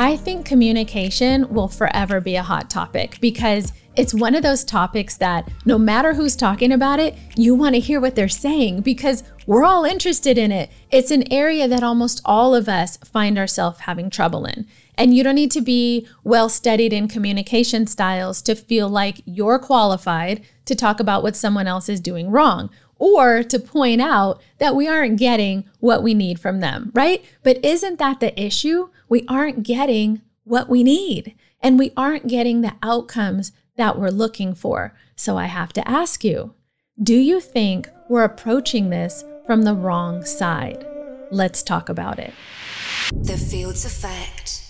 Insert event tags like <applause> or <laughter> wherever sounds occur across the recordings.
I think communication will forever be a hot topic because it's one of those topics that no matter who's talking about it, you want to hear what they're saying because we're all interested in it. It's an area that almost all of us find ourselves having trouble in. And you don't need to be well studied in communication styles to feel like you're qualified to talk about what someone else is doing wrong or to point out that we aren't getting what we need from them, right? But isn't that the issue? We aren't getting what we need and we aren't getting the outcomes that we're looking for. So I have to ask you do you think we're approaching this from the wrong side? Let's talk about it. The Fields Effect.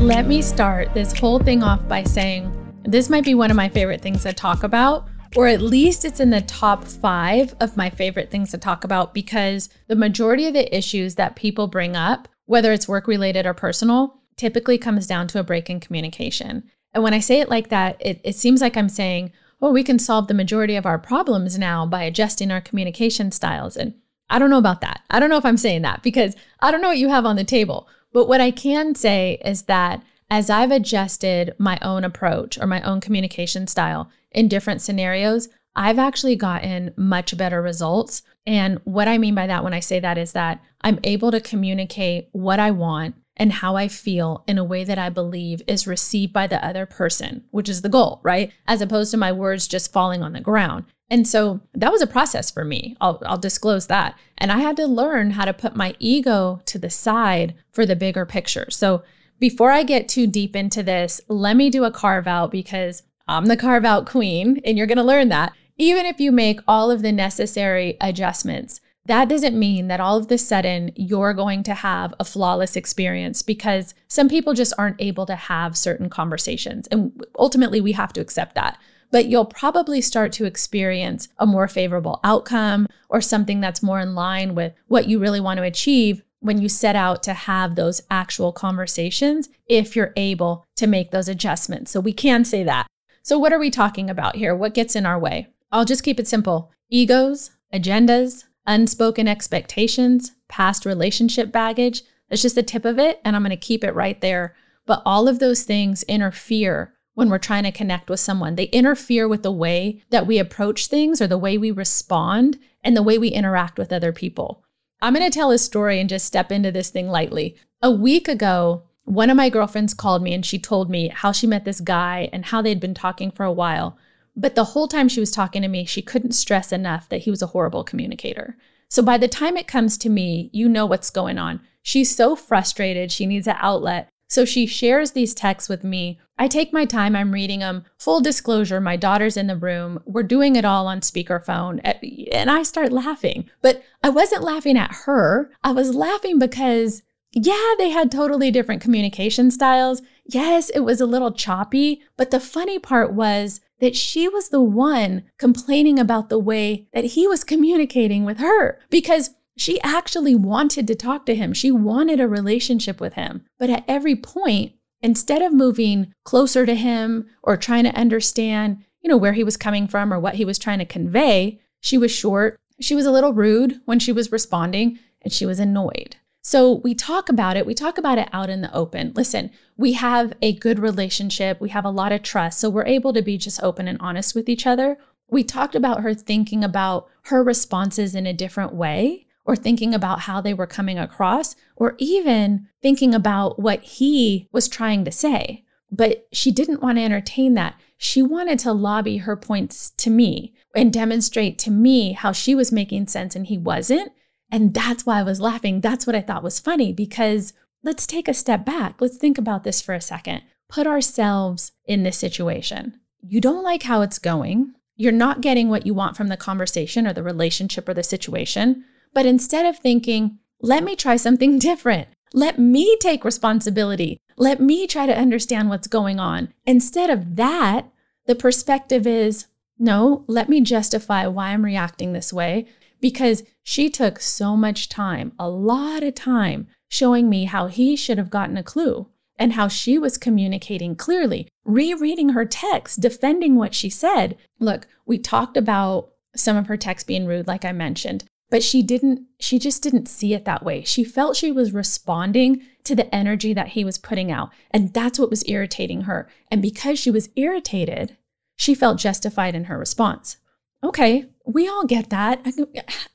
Let me start this whole thing off by saying this might be one of my favorite things to talk about or at least it's in the top five of my favorite things to talk about because the majority of the issues that people bring up, whether it's work related or personal, typically comes down to a break in communication. And when I say it like that, it, it seems like I'm saying, well, we can solve the majority of our problems now by adjusting our communication styles. And I don't know about that. I don't know if I'm saying that because I don't know what you have on the table. But what I can say is that as I've adjusted my own approach or my own communication style in different scenarios, I've actually gotten much better results. And what I mean by that when I say that is that I'm able to communicate what I want and how I feel in a way that I believe is received by the other person, which is the goal, right? As opposed to my words just falling on the ground. And so that was a process for me. I'll, I'll disclose that. And I had to learn how to put my ego to the side for the bigger picture. So before I get too deep into this, let me do a carve out because I'm the carve out queen, and you're going to learn that. Even if you make all of the necessary adjustments, that doesn't mean that all of the sudden you're going to have a flawless experience because some people just aren't able to have certain conversations. And ultimately, we have to accept that. But you'll probably start to experience a more favorable outcome or something that's more in line with what you really want to achieve when you set out to have those actual conversations if you're able to make those adjustments. So we can say that. So, what are we talking about here? What gets in our way? I'll just keep it simple egos, agendas, unspoken expectations, past relationship baggage. That's just the tip of it. And I'm going to keep it right there. But all of those things interfere when we're trying to connect with someone. They interfere with the way that we approach things or the way we respond and the way we interact with other people. I'm going to tell a story and just step into this thing lightly. A week ago, one of my girlfriends called me and she told me how she met this guy and how they'd been talking for a while. But the whole time she was talking to me, she couldn't stress enough that he was a horrible communicator. So by the time it comes to me, you know what's going on. She's so frustrated, she needs an outlet. So she shares these texts with me. I take my time, I'm reading them. Full disclosure, my daughter's in the room. We're doing it all on speakerphone. Eh, and I start laughing. But I wasn't laughing at her. I was laughing because, yeah, they had totally different communication styles. Yes, it was a little choppy. But the funny part was that she was the one complaining about the way that he was <laughs> communicating with her. Because she actually wanted to talk to him. She wanted a relationship with him. But at every point, instead of moving closer to him or trying to understand, you know, where he was coming from or what he was trying to convey, she was short. She was a little rude when she was responding and she was annoyed. So we talk about it. We talk about it out in the open. Listen, we have a good relationship. We have a lot of trust. So we're able to be just open and honest with each other. We talked about her thinking about her responses in a different way or thinking about how they were coming across, or even thinking about what he was trying to say. But she didn't want to entertain that. She wanted to lobby her points to me and demonstrate to me how she was making sense and he wasn't. And that's why I was laughing. That's what I thought was funny because let's take a step back. Let's think about this for a second. Put ourselves in this situation. You don't like how it's going. You're not getting what you want from the conversation or the relationship or the situation. But instead of thinking, let me try something <laughs> different, let me take responsibility, let me try to understand what's going on. Instead of that, the perspective is, no, let me justify why I'm reacting this way because she took so much time, a lot of time, showing me how he should have gotten a clue and how she was communicating clearly, rereading her text, defending what she said. Look, we talked about some of her texts being rude, like I mentioned. but she didn't, she just didn't see it that way. She felt she was responding to the energy that he was putting out. And that's what was irritating her. And because she was irritated, she felt justified in her response. Okay, we all get that.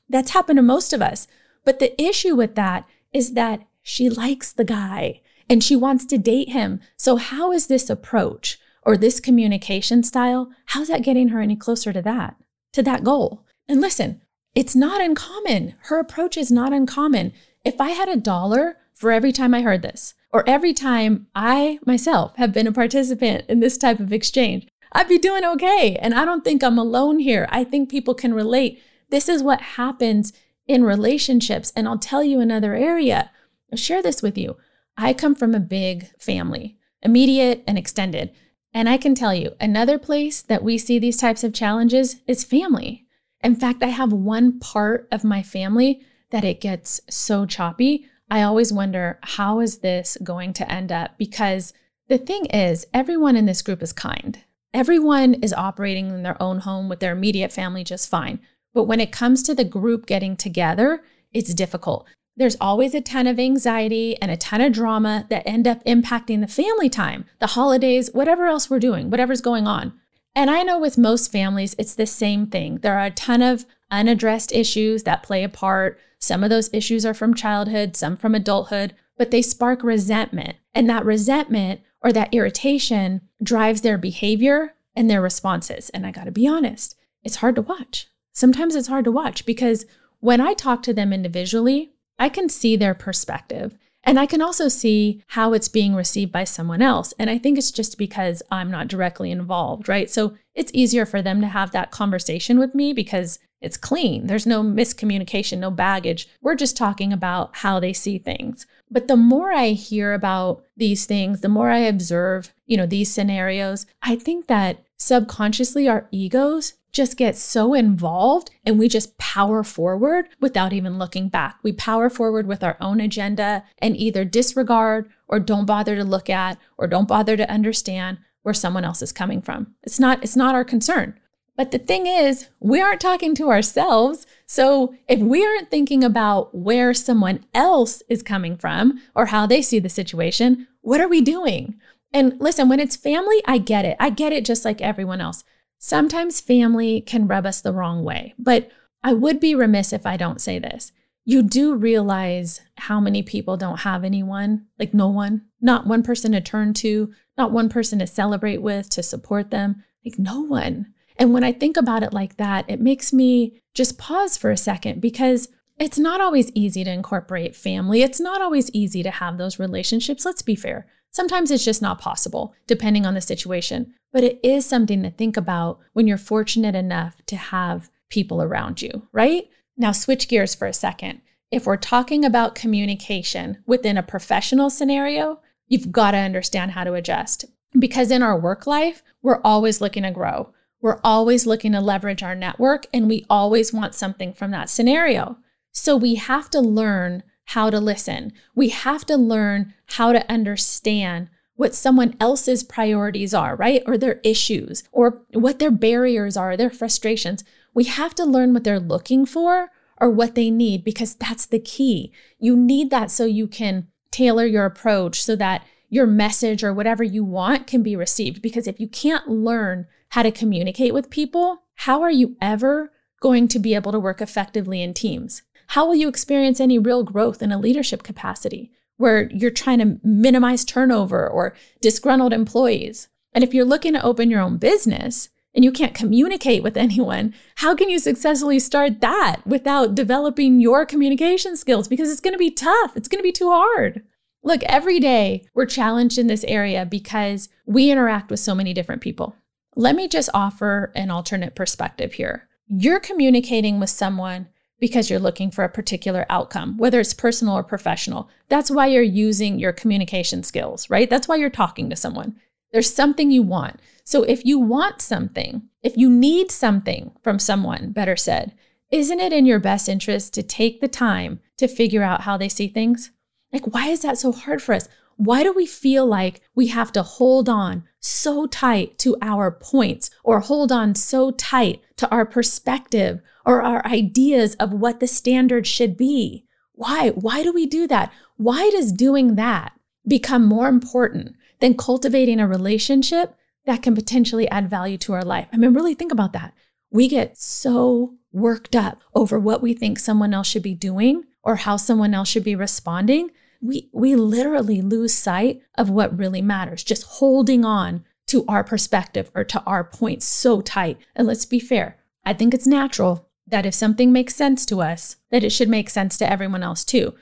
That's happened to most of us. But the issue with that is that she likes the guy and she wants to date him. So, how is this approach or this communication style? How's that getting her any closer to that, to that goal? And listen, it's not uncommon. Her approach is not uncommon. If I had a dollar for every time I heard this, or every time I myself have been a participant in this type of exchange, I'd be doing okay. And I don't think I'm alone here. I think people can relate. This is what happens in relationships. And I'll tell you another area. I'll share this with you. I come from a big family, immediate and extended. And I can tell you, another place that we see these types of challenges is family. In fact, I have one part of my family that it gets so choppy. I always wonder, how is this going to end up? Because the thing is, everyone in this group is kind. Everyone is operating in their own home with their immediate family just fine. But when it comes to the group getting together, it's difficult. There's always a ton of anxiety and a ton of drama that end up impacting the family time, the holidays, whatever else we're doing, whatever's going on. And I know with most families, it's the same thing. There are a ton of unaddressed issues that play a part. Some of those issues are from childhood, some from adulthood, but they spark resentment. And that resentment or that irritation drives their behavior and their responses. And I got to be honest, it's hard to watch. Sometimes it's hard to watch because when I talk to them individually, I can see their perspective. And I can also see how it's being received by someone else. And I think it's just because I'm not directly involved, right? So it's easier for them to have that conversation with me because it's clean. There's no miscommunication, no baggage. We're just talking about how they see things. But the more I hear about these things, the more I observe, you know, these scenarios, I think that subconsciously our egos just get so involved and we just power forward without even looking back. We power forward with our own agenda and either disregard or don't bother to look at or don't bother to understand where someone else is coming from. It's not it's not our concern. But the thing is, we aren't talking to ourselves. So if we aren't thinking about where someone else is coming from or how they see the situation, what are we doing? And listen, when it's family, I get it. I get it just like everyone else. Sometimes family can rub us the wrong way, but I would be remiss if I don't say this. You do realize how many people don't have anyone, like no one, not one person to turn to, not one person to celebrate with, to support them, like no one. And when I think about it like that, it makes me just pause for a second because it's not always easy to incorporate family. It's not always easy to have those relationships. Let's be fair. Sometimes it's just not possible, depending on the situation. But it is something to think about when you're fortunate enough to have people around you, right? Now, switch gears for a second. If we're talking about communication within a professional scenario, you've got to understand how to adjust. Because in our work life, we're always looking to grow. We're always looking to leverage our network and we always want something from that scenario. So we have to learn how to listen. We have to learn how to understand what someone else's priorities are, right? Or their issues, or what their barriers are, their frustrations. We have to learn what they're looking for or what they need because that's the key. You need that so you can tailor your approach so that your message or whatever you want can be received. Because if you can't learn how to communicate with people, how are you ever going to be able to work effectively in teams? How will you experience any real growth in a leadership capacity where you're trying to minimize turnover or disgruntled employees? And if you're looking to open your own business and you can't communicate with anyone, how can you successfully start that without developing your communication skills? Because it's going to be tough, it's going to be too hard. Look, every day we're challenged in this area because we interact with so many different people. Let me just offer an alternate perspective here. You're communicating with someone because you're looking for a particular outcome, whether it's personal or professional. That's why you're using your communication skills, right? That's why you're talking to someone. There's something you want. So if you want something, if you need something from someone, better said, isn't it in your best interest to take the time to figure out how they see things? Like, why is that so hard for us? Why do we feel like we have to hold on so tight to our points or hold on so tight to our perspective or our ideas of what the standard should be? Why? Why do we do that? Why does doing that become more important than cultivating a relationship that can potentially add value to our life? I mean, really think about that. We get so worked up over what we think someone else should be doing or how someone else should be responding. We, we literally lose sight of what really matters, just holding on to our perspective or to our point so tight. And let's be fair, I think it's natural that if something makes sense to us, that it should make sense to everyone else too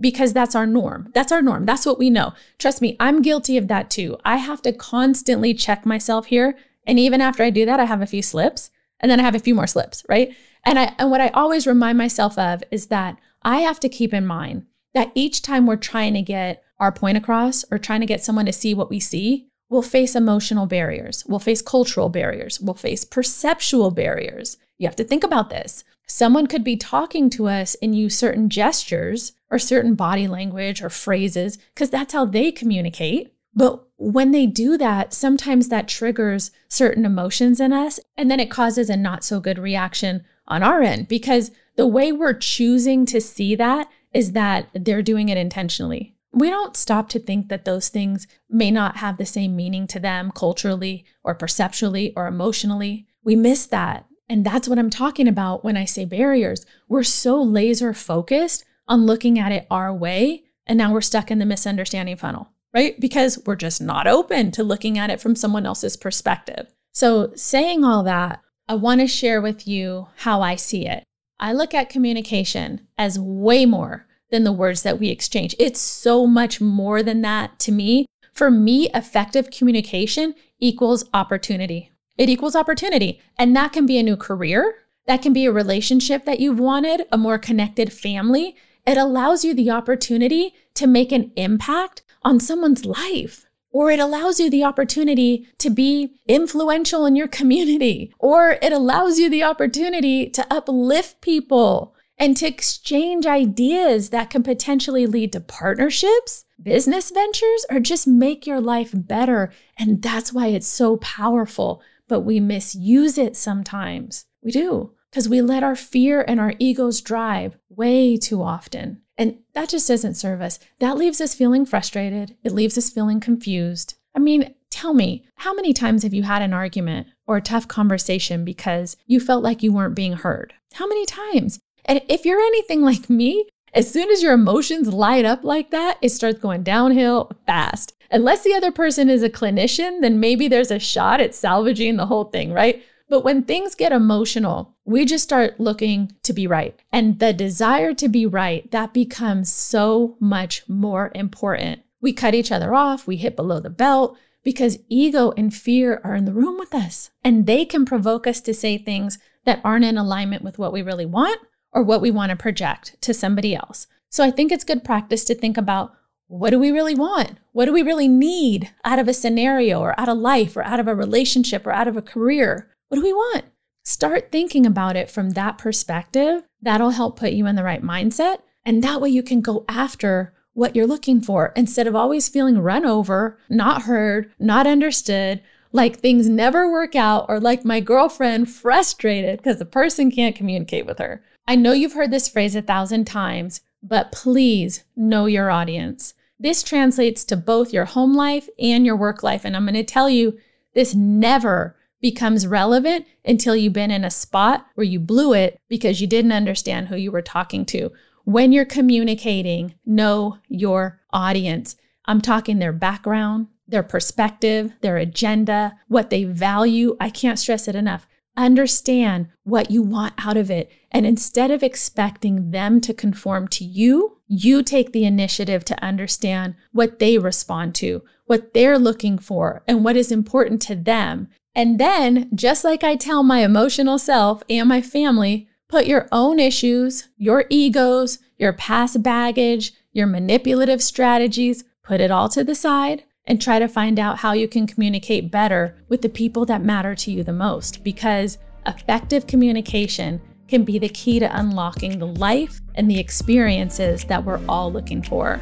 because that's our norm. That's our norm. That's what we know. Trust me, I'm guilty of that too. I have to constantly check myself here. And even after I do that, I have a few slips and then I have a few more slips, right? And I and what I always remind myself of is that I have to keep in mind that each time we're trying to get our point across or trying to get someone to see what we see, we'll face emotional barriers, we'll face cultural barriers, we'll face perceptual barriers. You have to think about this. Someone could be talking to us and use certain gestures or certain body language or phrases because that's how they communicate. But when they do that, sometimes that triggers certain emotions in us, and then it causes a not so good reaction on our end because the way we're choosing to see that is that they're doing it intentionally. We don't stop to think that those things may not have the same meaning to them culturally or perceptually or emotionally. We miss that and that's what I'm talking about when I say barriers. We're so laser focused on looking at it our way. And now we're stuck in the misunderstanding funnel, right? Because we're just not open to looking at it from someone else's perspective. So, saying all that, I want to share with you how I see it. I look at communication as way more than the words that we exchange. It's so much more than that to me. For me, effective communication equals opportunity. It equals opportunity. And that can be a new career. That can be a relationship that you've wanted, a more connected family. It allows you the opportunity to make an impact on someone's life. Or it allows you the opportunity to be influential in your community. Or it allows you the opportunity to uplift people and to exchange ideas that can potentially lead to partnerships, business ventures, or just make your life better. And that's why it's so powerful but we misuse it sometimes. We do, because we let our fear and our egos drive way too often. And that just doesn't serve us. That leaves us feeling frustrated. It leaves us feeling confused. I mean, tell me, how many times have you had an argument or a tough conversation because you felt like you weren't being heard? How many times? And if you're anything like me, as soon as your emotions light up like that, it starts going downhill fast. Unless the other person is a clinician, then maybe there's a shot at salvaging the whole thing, right? But when things get emotional, we just start looking to be right. And the desire to be right, that becomes so much more important. We cut each other off, we hit below the belt because ego and fear are in the room with us. And they can provoke us to say things that aren't in alignment with what we really want or what we want to project to somebody else. So I think it's good practice to think about what do we really want? What do we really need out of a scenario or out of life or out of a relationship or out of a career? What do we want? Start thinking about it from that perspective. That'll help put you in the right mindset. And that way you can go after what you're looking for instead of always feeling run over, not heard, not understood, like things never work out, or like my girlfriend frustrated because the person can't communicate with her. I know you've heard this phrase a thousand times but please know your audience. This translates to both your home life and your work life. And I'm going to tell you, this never becomes relevant until you've been in a spot where you blew it because you didn't understand who you were talking to. When you're communicating, know your audience. I'm talking their background, their perspective, their agenda, what they value. I can't stress it enough. Understand what you want out of it. And instead of expecting them to conform to you, you take the initiative to understand what they respond to, what they're looking for, and what is important to them. And then, just like I tell my emotional self and my family, put your own issues, your egos, your past baggage, your manipulative strategies, put it all to the side and try to find out how you can communicate better with the people that matter to you the most because effective communication can be the key to unlocking the life and the experiences that we're all looking for.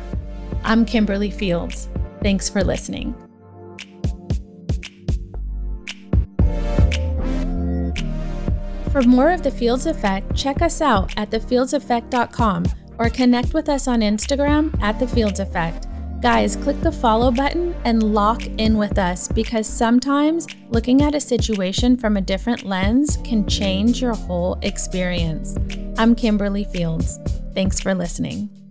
I'm Kimberly Fields. Thanks for listening. For more of the Fields Effect, check us out at thefieldseffect.com or connect with us on Instagram at the Fields Effect. Guys, click the follow button and lock in with us because sometimes looking at a situation from a different lens can change your whole experience. I'm Kimberly Fields. Thanks for listening.